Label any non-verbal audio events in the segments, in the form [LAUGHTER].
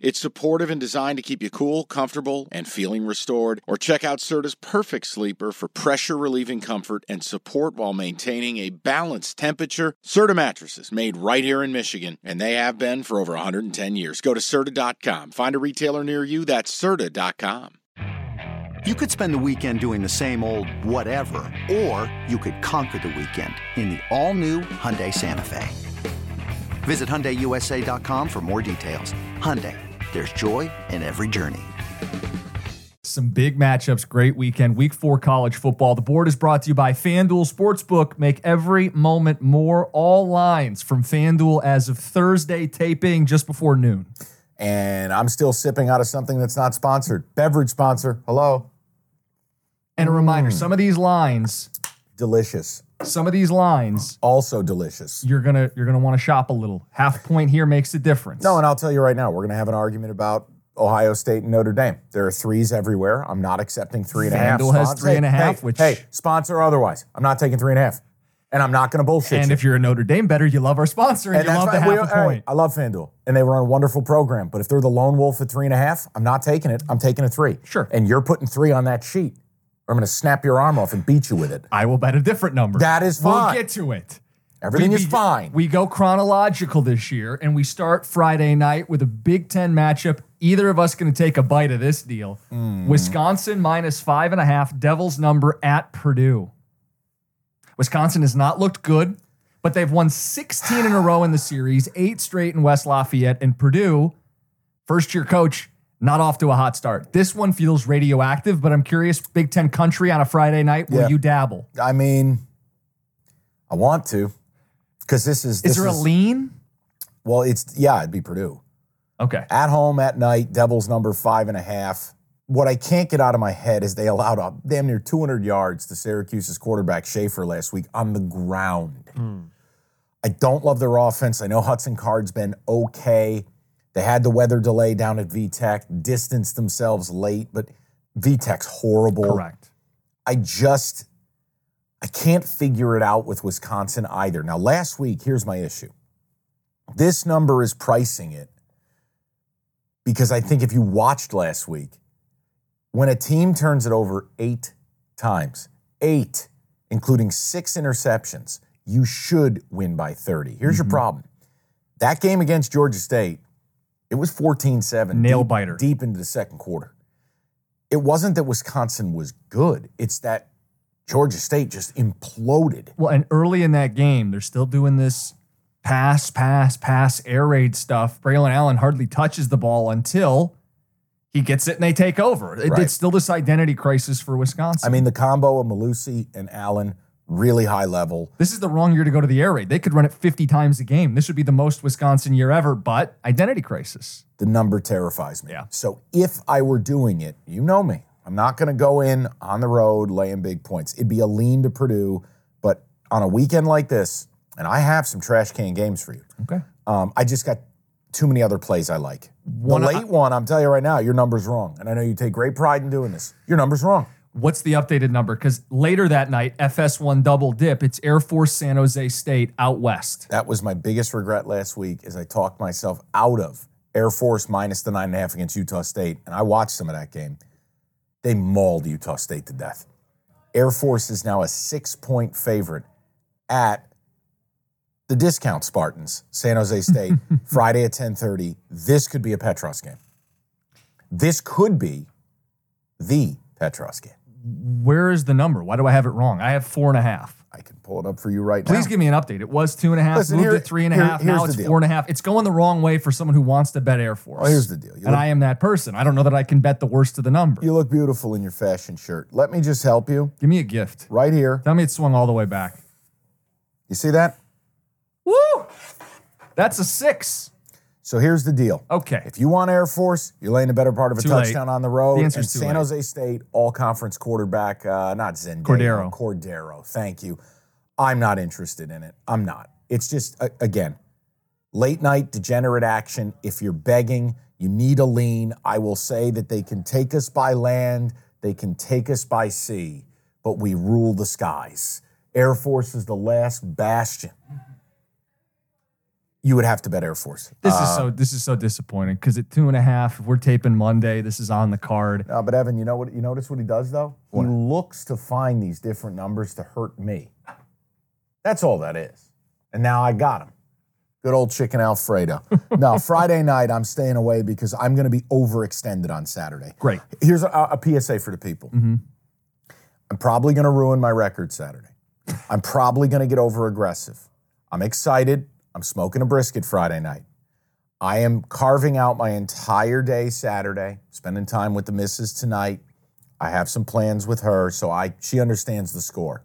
It's supportive and designed to keep you cool, comfortable, and feeling restored. Or check out Serta's Perfect Sleeper for pressure relieving comfort and support while maintaining a balanced temperature. Serta mattresses made right here in Michigan, and they have been for over 110 years. Go to Serta.com. Find a retailer near you. That's Serta.com. You could spend the weekend doing the same old whatever, or you could conquer the weekend in the all-new Hyundai Santa Fe. Visit HyundaiUSA.com for more details. Hyundai, there's joy in every journey. Some big matchups, great weekend. Week four college football. The board is brought to you by FanDuel Sportsbook. Make every moment more. All lines from FanDuel as of Thursday taping just before noon. And I'm still sipping out of something that's not sponsored. Beverage sponsor. Hello. And a reminder, mm. some of these lines, Delicious. Some of these lines, Also delicious. you're gonna you're gonna want to shop a little. Half point here makes a difference. No, and I'll tell you right now, we're going to have an argument about Ohio State and Notre Dame. There are threes everywhere. I'm not accepting three and a half. FanDuel has three and a hey, half, hey, which- hey, sponsor or otherwise, I'm not taking three and a half, and I'm not going to bullshit and you. if you're a Notre Dame better, you love our sponsor and, And you love the fine. half We- a hey, point. I love FanDuel, and they run a wonderful program. But if they're the lone wolf at three and a half, I'm not taking it. I'm taking a three. Sure. And you're putting three on that sheet, or I'm going to snap your arm off and beat you with it. I will bet a different number. That is fine. We'll get to it. Everything We is fine. We go chronological this year, and we start Friday night with a Big Ten matchup. Either of us going to take a bite of this deal. Hmm. Wisconsin minus five and a half, Devils number at Purdue. Wisconsin has not looked good, but they've won 16 in a row in the series, eight straight in West Lafayette, and Purdue, first year coach, not off to a hot start. This one feels radioactive, but I'm curious, Big Ten country on a Friday night, will Yeah. you dabble? I mean, I want to, because this is. Is this there a lean? Well, it's yeah, it'd be Purdue Okay. at home at night. Devils number five and a half. What I can't get out of my head is they allowed a damn near 200 yards to Syracuse's quarterback Schaefer last week on the ground. Hmm. I don't love their offense. I know Hudson Card's been okay. They had the weather delay down at VTech, distanced themselves late, but VTech's horrible. Correct. I just I can't figure it out with Wisconsin either. Now, last week, here's my issue. This number is pricing it because I think if you watched last week, when a team turns it over eight times, eight, including six interceptions, you should win by 30. Here's your mm-hmm. problem. That game against Georgia State, it was 14 7. Nail deep, biter. Deep into the second quarter. It wasn't that Wisconsin was good, it's that Georgia State just imploded. Well, and early in that game, they're still doing this pass, pass, pass, air raid stuff. Braelon Allen hardly touches the ball until he gets it and they take over. It- Right. It's still this identity crisis for Wisconsin. I mean, the combo of Mellusi and Allen, really high level. this is the wrong year to go to the air raid. They could run it 50 times a game. This would be the most Wisconsin year ever, but identity crisis. The number terrifies me. Yeah. So if I were doing it, you know me, I'm not going to go in on the road laying big points. It'd be a lean to Purdue, but on a weekend like this, and I have some trash can games for you. Okay. Um, I just got too many other plays I like. One- the late one, I'm telling you right now, your number's wrong. And I know you take great pride in doing this. Your number's wrong. What's the updated number? Because later that night, FS1 double dip. It's Air Force San Jose State out west. That was my biggest regret last week is I talked myself out of Air Force minus the nine and a half against Utah State. And I watched some of that game. They mauled Utah State to death. Air Force is now a six point favorite at the discount Spartans, San Jose State, [LAUGHS] Friday at 10:30. This could be a Petros game. This could be the Petros game. Where is the number? Why do I have it wrong? I have four and a half. I can pull it up for you right now. Please give me an update. It was two and a half, Listen, moved here- to three and a here- half. now it's deal. four and a half. It's going the wrong way for someone who wants to bet Air Force. Well, here's the deal. You and I am that person. I don't know that I can bet the worst of the number. You look beautiful in your fashion shirt. Let me just help you Give me a gift. right here. Tell me it swung all the way back. You see that? Woo! That's a six. So here's the deal. Okay. If you want Air Force, you're laying the better part of a Too late. touchdown on the road. The answer's and too San late. Jose State, all conference quarterback, uh, not Zendaya. Cordeiro. Cordeiro. Thank you. I'm not interested in it. I'm not. It's just, uh, again, Late night degenerate action. If you're begging, you need a lean. I will say that they can take us by land, they can take us by sea, but we rule the skies. Air Force is the last bastion. You would have to bet Air Force. This is uh, so this is so disappointing because at two and a half, if we're taping Monday, this is on the card. No, but Evan, you know what? You notice what he does though? He looks to find these different numbers to hurt me. That's all that is. And now I got him. Good old chicken Alfredo. [LAUGHS] now Friday night I'm staying away because I'm going to be overextended on Saturday. Great. Here's a, a PSA for the people. Mm-hmm. I'm probably going to ruin my record Saturday. I'm probably going to get over aggressive. I'm excited. I'm smoking a brisket Friday night. I am carving out my entire day Saturday, spending time with the missus tonight. I have some plans with her, so I she understands the score.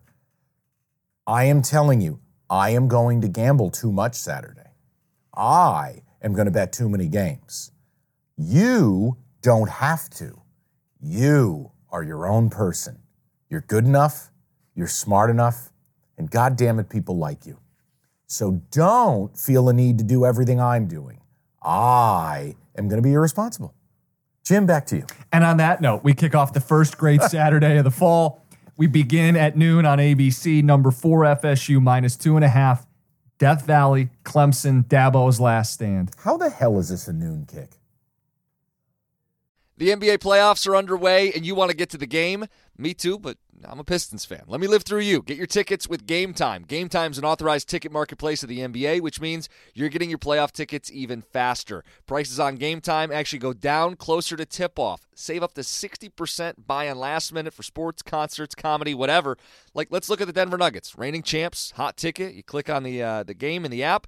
I am telling you, I am going to gamble too much Saturday. I am going to bet too many games. You don't have to. You are your own person. You're good enough, you're smart enough, and God damn it, people like you. So don't feel a need to do everything I'm doing. I am going to be irresponsible. Jim, back to you. And on that note, we kick off the first great [LAUGHS] Saturday of the fall. We begin at noon on ABC, number four FSU minus two and a half. Death Valley, Clemson, Dabo's last stand. How the hell is this a noon kick? The NBA playoffs are underway and you want to get to the game? Me too, but I'm a Pistons fan. Let me live through you. Get your tickets with Game Time. Game Time's an authorized ticket marketplace of the NBA, which means you're getting your playoff tickets even faster. Prices on Game Time actually go down closer to tip off. Save up to 60% buy on last minute for sports, concerts, comedy, whatever. Like, let's look at the Denver Nuggets. Reigning champs, hot ticket. You click on the, uh, the game in the app.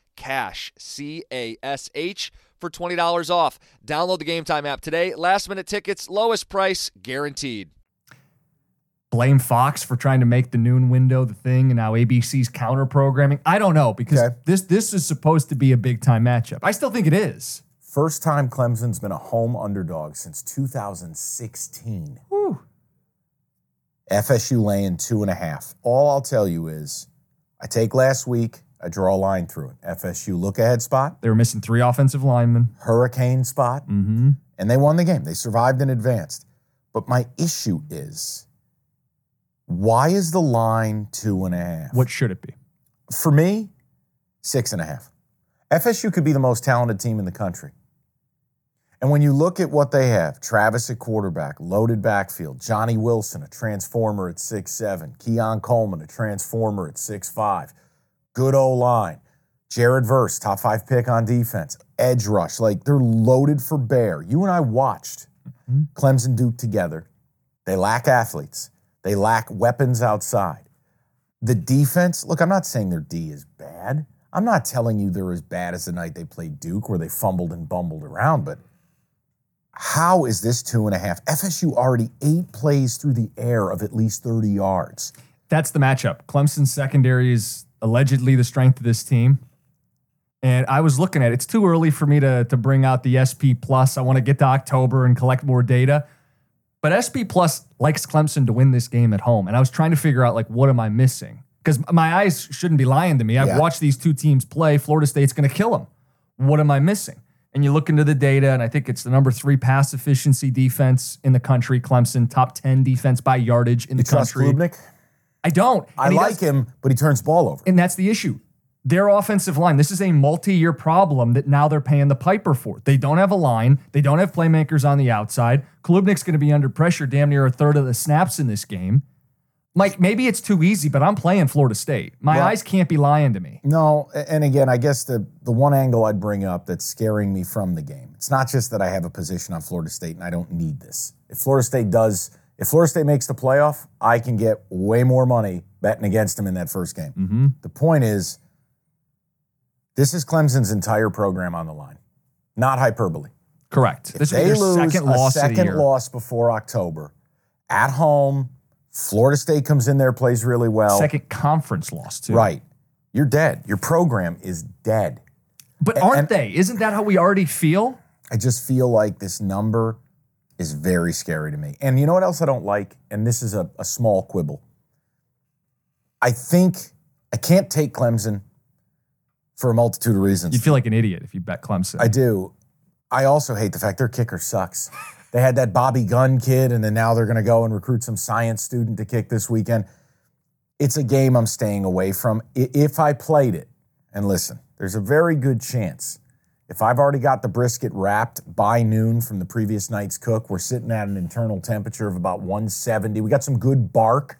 CASH, C A S H, for $20 off. Download the Game Time app today. Last minute tickets, lowest price guaranteed. Blame Fox for trying to make the noon window the thing and now ABC's counter programming. I don't know because Okay. this this is supposed to be a big time matchup. I still think it is. First time Clemson's been a home underdog since 2016. Whew. FSU laying two and a half. All I'll tell you is I take last week, I draw a line through it. FSU look ahead spot, They were missing three offensive linemen. hurricane spot, Mm-hmm. and they won the game. They survived and advanced. But my issue is why is the line two and a half? What should it be? For me, six and a half. FSU could be the most talented team in the country. And when you look at what they have, Travis at quarterback, loaded backfield, Johnny Wilson, a transformer at six seven, Keon Coleman, a transformer at six five, good O line, Jared Verse, top five pick on defense, edge rush, like they're loaded for bear. You and I watched mm-hmm. Clemson Duke together. They lack athletes. They lack weapons outside. The defense, look, I'm not saying their D is bad. I'm not telling you they're as bad as the night they played Duke where they fumbled and bumbled around, but how is this two and a half? FSU already eight plays through the air of at least 30 yards. That's the matchup. Clemson's secondary is allegedly the strength of this team. And I was looking at it. It's too early for me to, to bring out the SP Plus. I want to get to October and collect more data. But SP Plus likes Clemson to win this game at home. And I was trying to figure out, like, what am I missing? Because my eyes shouldn't be lying to me. I've Yeah. watched these two teams play. Florida State's going to kill them. What am I missing? And you look into the data, and I think it's the number three pass efficiency defense in the country. Clemson, top 10 defense by yardage in the trust country. Klubnik? I don't. I And he like does- him, but he turns ball over. and that's the issue. Their offensive line, this is a multi year problem that now they're paying the piper for. They don't have a line, they don't have playmakers on the outside. Klubnik's going to be under pressure damn near a third of the snaps in this game. Mike, maybe it's too easy, but I'm playing Florida State. My Well- eyes can't be lying to me. No, and again, I guess the the one angle I'd bring up that's scaring me from the game. It's not just that I have a position on Florida State and I don't need this. If Florida State does, if Florida State makes the playoff, I can get way more money betting against them in that first game. Mm-hmm. The point is, This is Clemson's entire program on the line. Not hyperbole. Correct. This they is lose second a loss second loss before October at home. Florida State comes in there, plays really well. Second conference loss too. Right. You're dead. Your program is dead. But aren't and- they? Isn't that how we already feel? I just feel like this number is very scary to me. And you know what else I don't like? And this is a, a small quibble. I think I can't take Clemson for a multitude of reasons. You'd feel like an idiot if you bet Clemson. I do. I also hate the fact their kicker sucks. They had that Bobby Gunn kid, and then now they're going to go and recruit some science student to kick this weekend. It's a game I'm staying away from. If I played it, and listen, there's a very good chance. If I've already got the brisket wrapped by noon from the previous night's cook, we're sitting at an internal temperature of about 170. We got some good bark.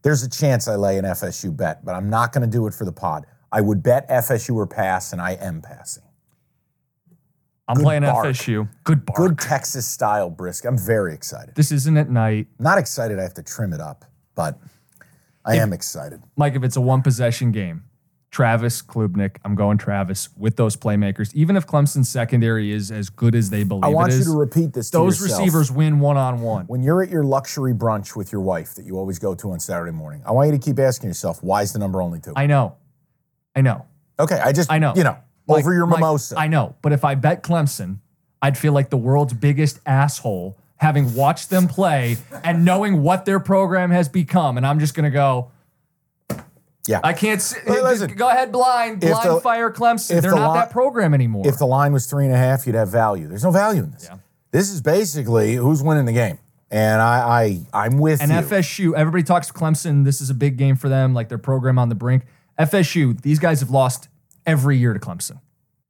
There's a chance I lay an FSU bet, but I'm not going to do it for the pod. I would bet FSU or pass, and I am passing. I'm good playing bark. FSU. Good bark. Good Texas style brisket. I'm very excited. This isn't at night. Not excited I have to trim it up, but I am excited. Mike, if it's a one possession game, Travis Klubnik, I'm going Travis with those playmakers. Even if Clemson's secondary is as good as they believe I want it you is, to repeat this to those yourself. receivers win one on one. When you're at your luxury brunch with your wife that you always go to on Saturday morning, I want you to keep asking yourself, why is the number only two? I know. I know. okay, I just, I know. you know, Mike- over your mimosa. I know. But if I bet Clemson, I'd feel like the world's biggest asshole having watched them play and knowing what their program has become. And I'm just going to go, yeah. I can't see. Hey, uh, listen, go ahead, blind. Blind the- fire Clemson. They're the not li- that program anymore. if the line was three and a half, you'd have value. There's no value in this. Yeah. This is basically who's winning the game. And I, I I'm with you. And you. FSU, everybody talks to Clemson. This is a big game for them, like their program on the brink. FSU, these guys have lost every year to Clemson,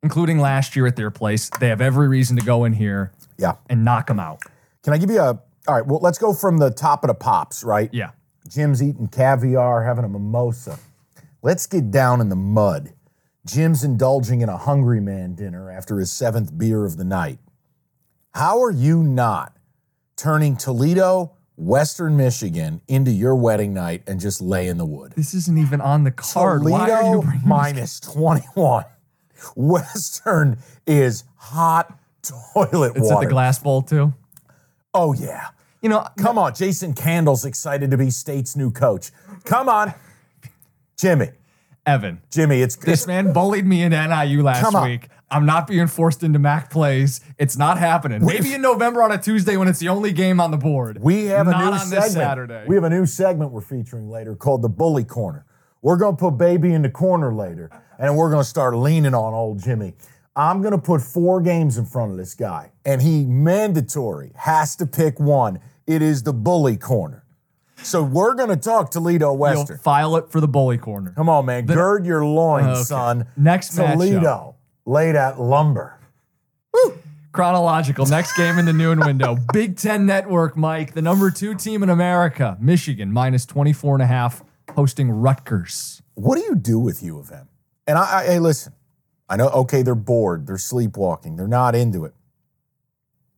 including last year at their place. They have every reason to go in here yeah. and knock them out. Can I give you a all right, well, let's go from the top of the pops, right? Yeah. Jim's eating caviar, having a mimosa. Let's get down in the mud. Jim's indulging in a hungry man dinner after his seventh beer of the night. How are you not turning Toledo, Western Michigan into your wedding night and just lay in the wood? This isn't even on the card. Toledo Why are you minus 21. [LAUGHS] Western is hot toilet It's at water. the glass bowl too. oh, yeah. You know, Come on, Jason Candle's excited to be State's new coach. Come on. Jimmy, Evan, Jimmy, it's this man bullied me in NIU last week. I'm not being forced into MAC plays. It's not happening. Maybe in November on a Tuesday when it's the only game on the board. We have a new on segment. this Saturday. We have a new segment we're featuring later called the Bully Corner. We're going to put baby in the corner later, and we're going to start leaning on old Jimmy. I'm going to put four games in front of this guy, and he mandatory has to pick one. It is the Bully Corner. So we're going to talk Toledo You'll Western. file it for the bully corner. Come on, man. Gird your loins, Okay. son. Next Toledo. laid that lumber. Chronological. Next game in the noon window. [LAUGHS] Big Ten Network, Mike. The number two team in America, Michigan, minus 24 and a half, hosting Rutgers. What do you do with U of M? And I, I hey, listen. I know. Okay, they're bored. They're sleepwalking. They're not into it.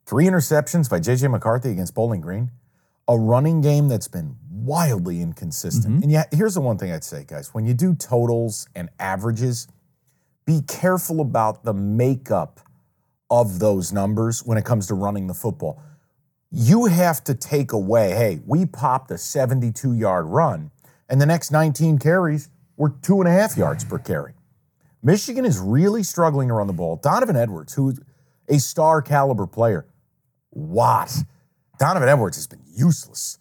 Three interceptions by JJ McCarthy against Bowling Green. A running game that's been wildly inconsistent. Mm-hmm. And yet, here's the one thing I'd say, guys: when you do totals and averages, be careful about the makeup of those numbers when it comes to running the football. You have to take away, hey, we popped a 72 yard run, and the next 19 carries were two and a half yards per carry. Michigan is really struggling to run the ball. Donovan Edwards, who's a star caliber player, what? Donovan Edwards has been useless.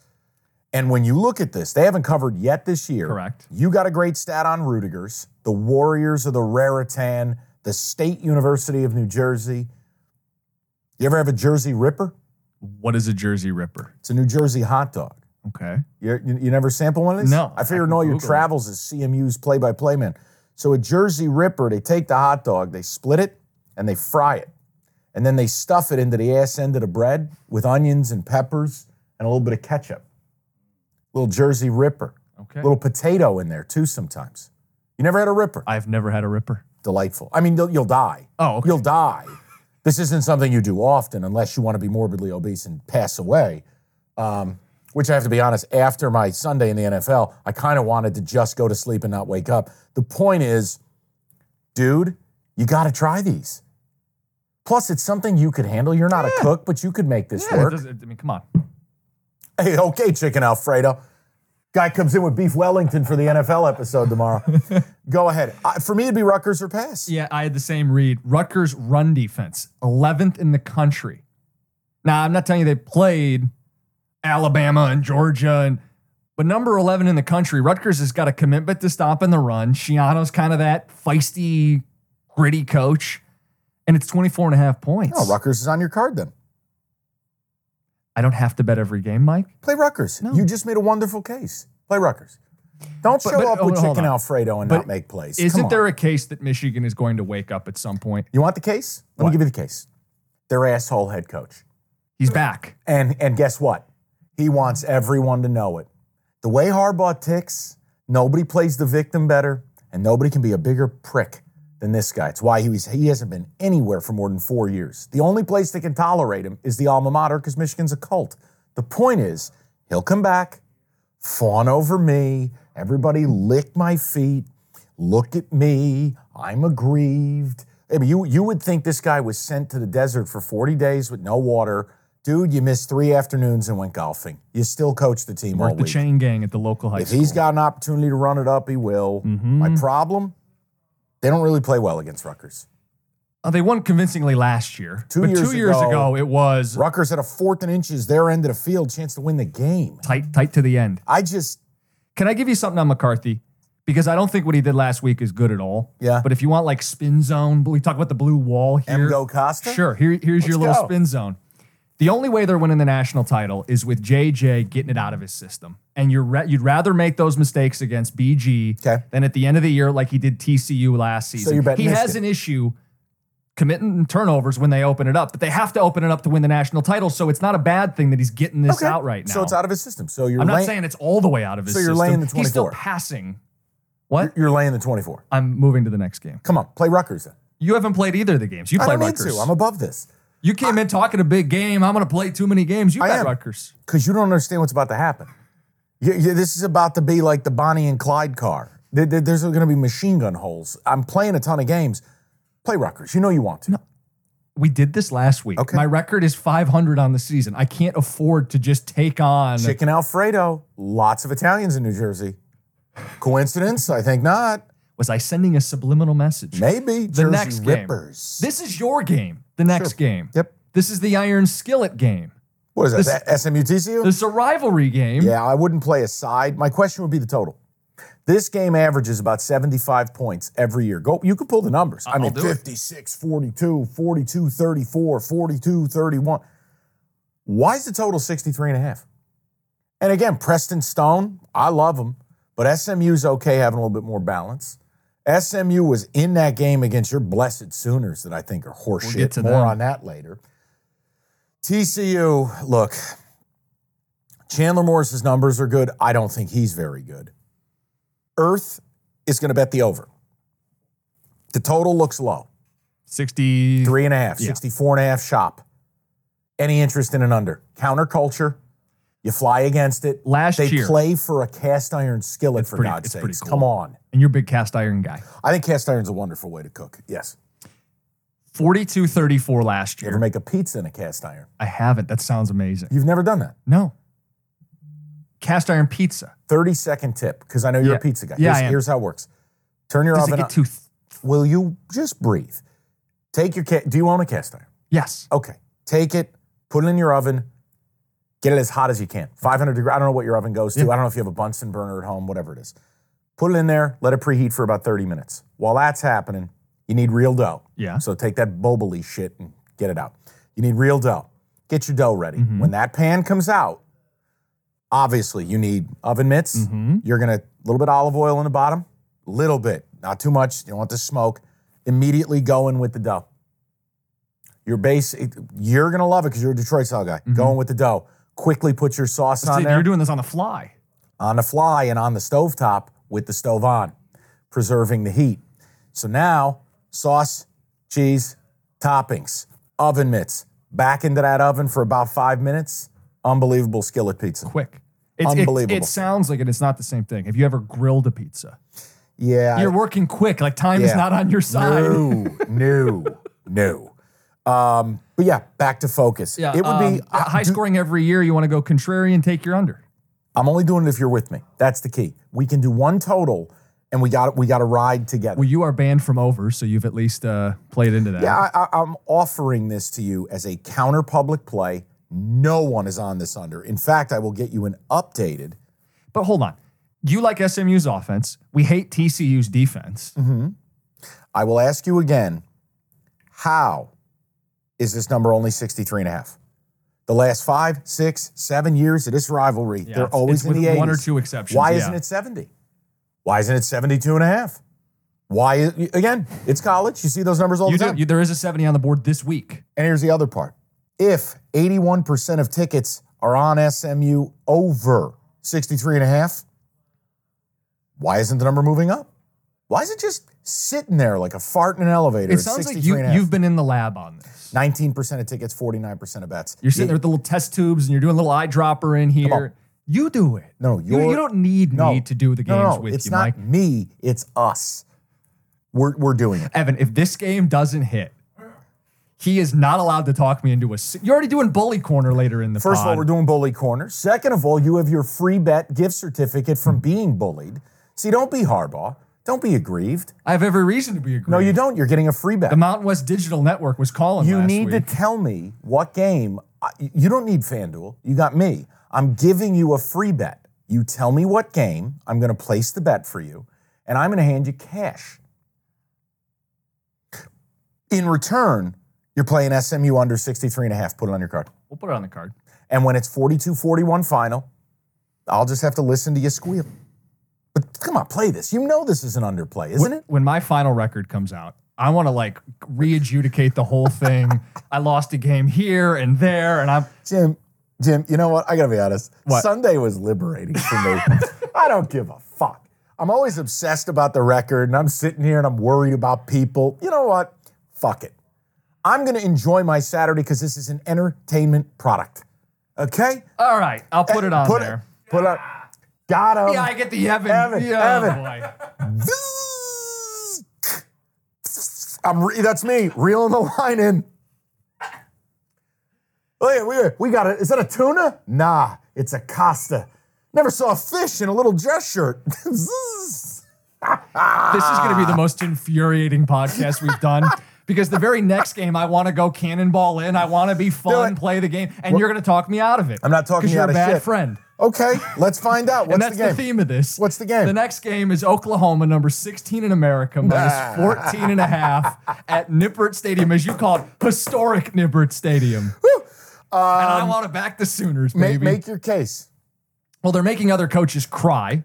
And when you look at this, they haven't covered yet this year. Correct. You got a great stat on Rutgers, the Warriors of the Raritan, the State University of New Jersey. You ever have a Jersey Ripper? What is a Jersey Ripper? It's a New Jersey hot dog. Okay. You, you, you never sample one of these? No, I figured in all your Google travels as CMU's play by play man. So a Jersey Ripper, they take the hot dog, they split it, and they fry it. And then they stuff it into the ass end of the bread with onions and peppers and a little bit of ketchup. Little Jersey Ripper. Okay. Little potato in there too sometimes. You never had a Ripper? I've never had a Ripper. Delightful. I mean, you'll, you'll die. Oh, okay. You'll die. This isn't something you do often unless you want to be morbidly obese and pass away. Um, which I have to be honest, after my Sunday in the NFL, I kind of wanted to just go to sleep and not wake up. The point is, dude, you got to try these. Plus, it's something you could handle. You're not a cook, but you could make this Yeah, it work. doesn't- I mean, come on. Hey, okay, chicken Alfredo. Guy comes in with beef Wellington for the NFL episode tomorrow. [LAUGHS] Go ahead. For me, it'd be Rutgers or pass. Yeah, I had the same read. Rutgers run defense, 11th in the country. Now, I'm not telling you they played Alabama and Georgia, and but number 11 in the country, Rutgers has got a commitment to stopping the run. Schiano's kind of that feisty, gritty coach, and it's 24 and a half points. Oh, Rutgers is on your card then. I don't have to bet every game, Mike. Play Rutgers. No. You just made a wonderful case. Play Rutgers. Don't But- show but- up oh, with chicken. Alfredo and But not make plays. Isn't on. there a case that Michigan is going to wake up at some point? You want the case? Let What? me give you the case. Their asshole head coach. He's back. And and guess what? He wants everyone to know it. The way Harbaugh ticks, nobody plays the victim better, and nobody can be a bigger prick than this guy. It's why he was he hasn't been anywhere for more than four years. The only place that can tolerate him is the alma mater because Michigan's a cult. The point is, he'll come back, fawn over me, everybody lick my feet, look at me, I'm aggrieved. I mean, you you would think this guy was sent to the desert for 40 days with no water. Dude, you missed three afternoons and went golfing. You still coach the team all Work the week. chain gang at the local high If school. he's got an opportunity to run it up, he will. Mm-hmm. My problem, they don't really play well against Rutgers. Uh, they won convincingly last year. Two but years two years ago- ago, it was Rutgers had a fourth and inches, their end of the field, chance to win the game. tight, tight to the end. I just, Can I give you something on McCarthy? Because I don't think what he did last week is good at all. Yeah. But if you want like spin zone, we talk about the blue wall here. Go Costa? Sure. Here, here's your Let's little go. spin zone. The only way they're winning the national title is with JJ getting it out of his system. And you're ra- you'd rather make those mistakes against BG Okay. than at the end of the year like he did TCU last season. you're he has Michigan. an issue committing turnovers when they open it up, but they have to open it up to win the national title. So it's not a bad thing that he's getting this Okay. out right now. So it's out of his system. So you're I'm not saying it's all the way out of his So you're system. laying the 24. He's still passing. What? you're laying the 24. I'm moving to the next game. Come on, play Rutgers then. You haven't played either of the games. You I play need Rutgers. I'm above this. You came in talking a big game. I'm going to play too many games. You I am. Rutgers. because you don't understand what's about to happen. You- you- this is about to be like the Bonnie and Clyde car. There- there- there's going to be machine gun holes. I'm playing a ton of games. Play Rutgers. You know you want to. We did this last week. Okay. My record is 500 on the season. I can't afford to just take on. Chicken Alfredo. Lots of Italians in New Jersey. Coincidence? I think not. Was I sending a subliminal message? Maybe. The Jersey next game. This is your game. The next game. Yep. This is the Iron Skillet game. What is This- that? SMU TCU? This is a rivalry game. Yeah, I wouldn't play a side. My question would be the total. This game averages about 75 points every year. Go, you could pull the numbers. I I'll mean, do it. 56, 42, 42, 34, 42, 31. Why is the total 63 and a half? And again, Preston Stone, I love him, but SMU's okay having a little bit more balance. SMU was in that game against your blessed Sooners that I think are horseshit. to more them. on that later. TCU, look, Chandler Morris's numbers are good. I don't think he's very good. Earth is going to bet the over. The total looks low. 60. Three and a half, Yeah. 64 and a half shop. Any interest in an under? Counterculture. You fly against it. Last they year- play for a cast iron skillet, for pretty- God's sakes. cool. Come on. And you're a big cast iron guy. I think cast iron's a wonderful way to cook. Yes. 42 34 last You year. ever make a pizza in a cast iron? I haven't. That sounds amazing. You've never done that. No. Cast iron pizza. 30 second tip, because I know you're Yeah. a pizza guy. Yeah, here's, here's how it works. Turn your Does it oven get on. too. Th- Will you just breathe? Take your ca- do you own a cast iron? yes. Okay. Take it, put it in your oven, get it as hot as you can. 500 degrees. I don't know what your oven goes to. Yeah. I don't know if you have a Bunsen burner at home, whatever it is. Put it in there, let it preheat for about 30 minutes. While that's happening, you need real dough. Yeah. So take that boboli shit and get it out. You need real dough. Get your dough ready. Mm-hmm. When that pan comes out, obviously you need oven mitts. Mm-hmm. You're gonna a little bit olive oil in the bottom, little bit, not too much. You don't want the smoke. Immediately go in with the dough. Your base, you're gonna love it because you're a Detroit style guy. Going with the dough. Quickly put your sauce on See, there You're doing this on the fly. on the fly and on the stovetop with the stove on, preserving the heat. So now, sauce, cheese, toppings, oven mitts, back into that oven for about five minutes. Unbelievable skillet pizza. Quick. It's, it- Unbelievable. It, sounds like it. It's not the same thing. Have you ever grilled a pizza? Yeah. You're working quick. Like time is not on your side. No, [LAUGHS] no, no. Um, but yeah, back to focus. Yeah, it would um, be uh, high do- scoring every year. You want to go contrarian, take your under. I'm only doing it if you're with me. That's the key. We can do one total, and we got we got to ride together. Well, you are banned from over, so you've at least uh, played into that. yeah, I, I, I'm offering this to you as a counter public play. No one is on this under. In fact, I will get you an updated. But hold on. You like SMU's offense. We hate TCU's defense. Mm-hmm. I will ask you again. How is this number only 63 and a half? The last five, six, seven years of this rivalry, Yeah, they're always in the 80s. one or two exceptions, Why yeah. isn't it 70? Why isn't it 72 and a half? Why is, again, it's college. You see those numbers all You the do, time. you, there is a 70 on the board this week. and here's the other part. If 81% of tickets are on SMU over 63 and a half, why isn't the number moving up? Why is it just sitting there like a fart in an elevator? It sounds like you, and a half? you've been in the lab on this. 19% of tickets, 49% of bets. You're sitting there with the little test tubes and you're doing a little eyedropper in on. here. You do it. No, You, you're, you don't need no, me to do the games no, no, with it's you, not Mike. me, it's us. We're, we're doing it. Evan, if this game doesn't hit, he is not allowed to talk me into a. si- You're already doing bully corner later in the First of all, pod. we're doing bully corner. Second of all, you have your free bet gift certificate from hmm. being bullied. See, don't be Harbaugh. Don't be aggrieved. I have every reason to be aggrieved. No, you don't. You're getting a free bet. The Mountain West Digital Network was calling. You need week. to tell me what game. I- You don't need FanDuel. You got me. I'm giving you a free bet. You tell me what game. I'm going to place the bet for you, and I'm going to hand you cash. In return, you're playing SMU under 63 and a half. Put it on your card. We'll put it on the card. And when it's 42 41 final, I'll just have to listen to you squeal. But come on, play this. You know this is an underplay, isn't it? When my final record comes out, I want to like re-adjudicate the whole thing. [LAUGHS] I lost a game here and there, and I'm Jim, Jim, you know what? I gotta be honest. What? Sunday was liberating for me. [LAUGHS] I don't give a fuck. I'm always obsessed about the record, and I'm sitting here and I'm worried about people. You know what? Fuck it. I'm gonna enjoy my Saturday because this is an entertainment product. Okay? all right. I'll put eh, it on put there. It, put it. Got him. Yeah, I get the Evan. Evan, yeah, Evan. Oh, boy. I'm re- that's me reeling the line in. Oh yeah, we, we got it. Is that a tuna? Nah, it's a Costa. Never saw a fish in a little dress shirt. [LAUGHS] This is going to be the most infuriating podcast we've done [LAUGHS] because the very next game, I want to go cannonball in. I want to be fun, play the game, and you're going to talk me out of it. I'm not talking you you're a bad friend. okay, let's find out. [LAUGHS] What's and that's the the, theme of this. What's the game? The next game is Oklahoma, number 16 in America, minus [LAUGHS] 14 and a half at Nippert Stadium, as you call it, historic Nippert Stadium. [LAUGHS] and I want to back the Sooners, Um, baby. make your case. well, they're making other coaches cry.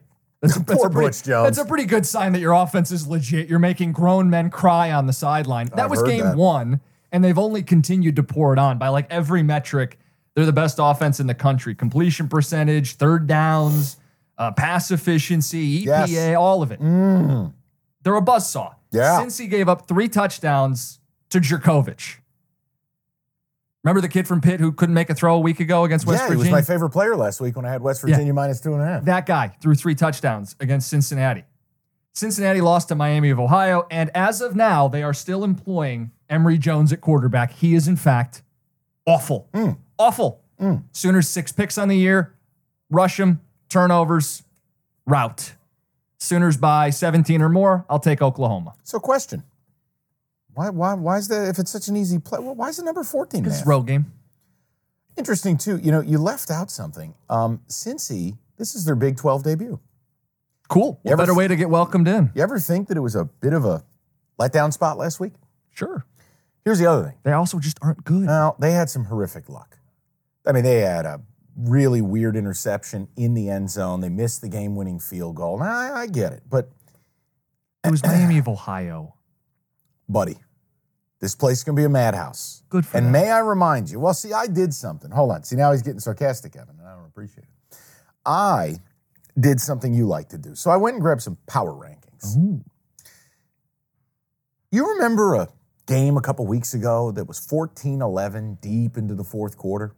Poor a pretty, Butch Jones. That's a pretty good sign that your offense is legit. You're making grown men cry on the sideline. That I've was game that. one, and they've only continued to pour it on by like every metric. They're the best offense in the country: completion percentage, third downs, uh, pass efficiency, EPA, Yes. Mm. all of it. They're a buzzsaw. Yeah. Since he gave up three touchdowns to Jurkovec. Remember the kid from Pitt who couldn't make a throw a week ago against West Virginia? yeah, he was my favorite player last week when I had West Virginia minus two and a half. That guy threw three touchdowns against Cincinnati. Cincinnati lost to Miami of Ohio, and as of now, they are still employing Emory Jones at quarterback. He is, in fact, awful. Hmm. Awful. Hmm. Sooners six picks on the year, rush him, turnovers, route. Sooners by 17 or more, I'll take Oklahoma. So, question: Why, why, why is that? If it's such an easy play, well, why is it number fourteen? and It's a road game. Interesting too. You know, you left out something. Um, Cincy, this is their Big Twelve debut. Cool. You What better f- way to get welcomed in? You ever think that it was a bit of a letdown spot last week? Sure. Here's the other thing. They also just aren't good. Now, they had some horrific luck. I mean, they had a really weird interception in the end zone. They missed the game winning field goal. Now, I, I get it. But, It was Miami of Ohio. buddy, this place can be a madhouse. Good for And them. may I remind you, well, see, I did something. Hold on. See, now he's getting sarcastic, Evan, and I don't appreciate it. I did something you like to do. So I went and grabbed some power rankings. You remember a game a couple weeks ago that was 14 11 deep into the fourth quarter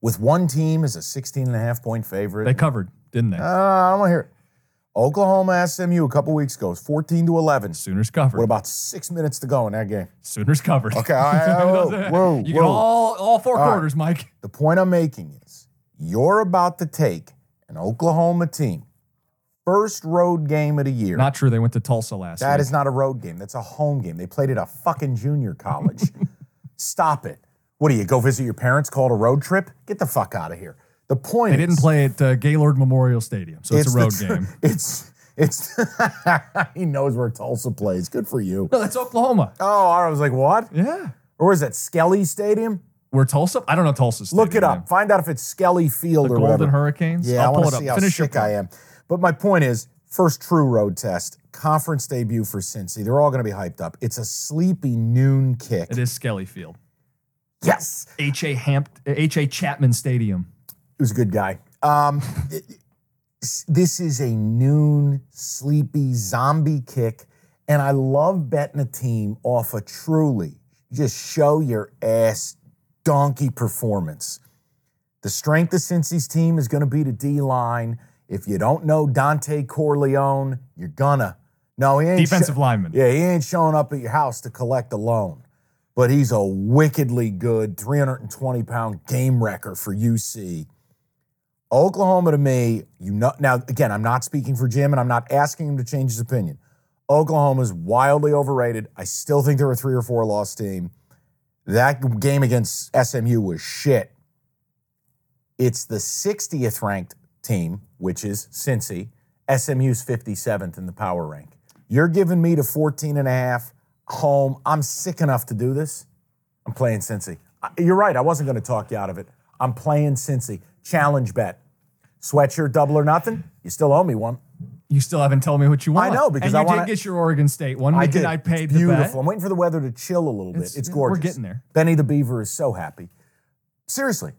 with one team as a 16 and a half point favorite? They covered, didn't they? Uh, I don't want to hear it. Oklahoma SMU a couple weeks ago was 14 to 11. Sooners covered. With about six minutes to go in that game. Sooners covered. Okay, all [LAUGHS] right, whoa, whoa, you whoa. get all all four All right. quarters, Mike. The point I'm making is you're about to take an Oklahoma team, first road game of the year. Not true. They went to Tulsa last That week. is not a road game. That's a home game. They played at a fucking junior college. [LAUGHS] Stop it. What do you go visit your parents? Call it a road trip? Get the fuck out of here. The point They is, didn't play at uh, Gaylord Memorial Stadium, so it's, a road tr- game. [LAUGHS] It's it's [LAUGHS] he knows where Tulsa plays. Good for you. No, that's Oklahoma. Oh, I was like, what? Yeah. Or is that Skelly Stadium? Where Tulsa? I don't know Tulsa Stadium. Look it up. man. Find out if it's Skelly Field The or Golden whatever. Hurricanes. Yeah, I'll I want it to up. see how Finish your sick I am. But my point is, first true road test, conference debut for Cincy. They're all going to be hyped up. It's a sleepy noon kick. It is Skelly Field. Yes, H.A. Hamp- H.A. Chapman Stadium. He was a good guy. Um, this is a noon sleepy zombie kick, and I love betting a team off a truly just show your ass donkey performance. The strength of Cincy's team is going to be the D line. If you don't know Dontay Corleone, you're gonna. No, he ain't Defensive lineman. Yeah, he ain't showing up at your house to collect a loan, but he's a wickedly good 320 pound game wrecker for UC. Oklahoma to me, you know. Now again, I'm not speaking for Jim, and I'm not asking him to change his opinion. Oklahoma's wildly overrated. I still think they're a three or four loss team. That game against SMU was shit. It's the 60th ranked team, which is Cincy. SMU's 57th in the power rank. You're giving me the 14 and a half home. I'm sick enough to do this. I'm playing Cincy. You're right. I wasn't going to talk you out of it. I'm playing Cincy. Challenge bet. Sweatshirt double or nothing. You still owe me one. You still haven't told me what you want. I know, because and I you wanna- did get your Oregon State one. I did. I paid it's the beautiful. bet. I'm waiting for the weather to chill a little bit. It's- It's, yeah, we're getting there. Benny the Beaver is so happy. Seriously,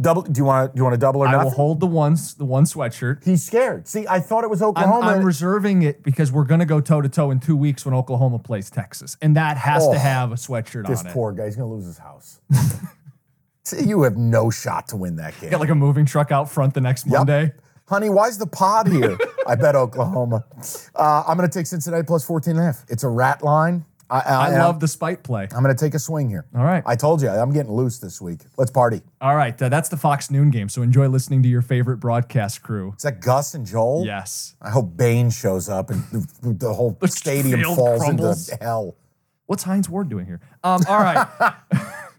double. Do you want to? Do you want to double or nothing? I will hold the one, the one sweatshirt. He's scared. See, I thought it was I'm, Oklahoma. I'm reserving it because we're going to go toe to toe in two weeks when Oklahoma plays Texas, and that has Oh, to have a sweatshirt this on it. poor guy. He's going to lose his house. [LAUGHS] See, you have no shot to win that game. Got like a moving truck out front the next Yep. Monday. Honey, why's the pod here? I bet Oklahoma. Uh, I'm going to take Cincinnati plus 14 and a half. It's a rat line. I, I and love the spite play. I'm going to take a swing here. All right. I told you, I'm getting loose this week. Let's party. All right. uh, that's the Fox noon game. So enjoy listening to your favorite broadcast crew. Is that Gus and Joel? Yes. I hope Bane shows up and the, the whole [LAUGHS] The stadium falls crumbles. into hell. What's Hines Ward doing here? Um, all right. [LAUGHS]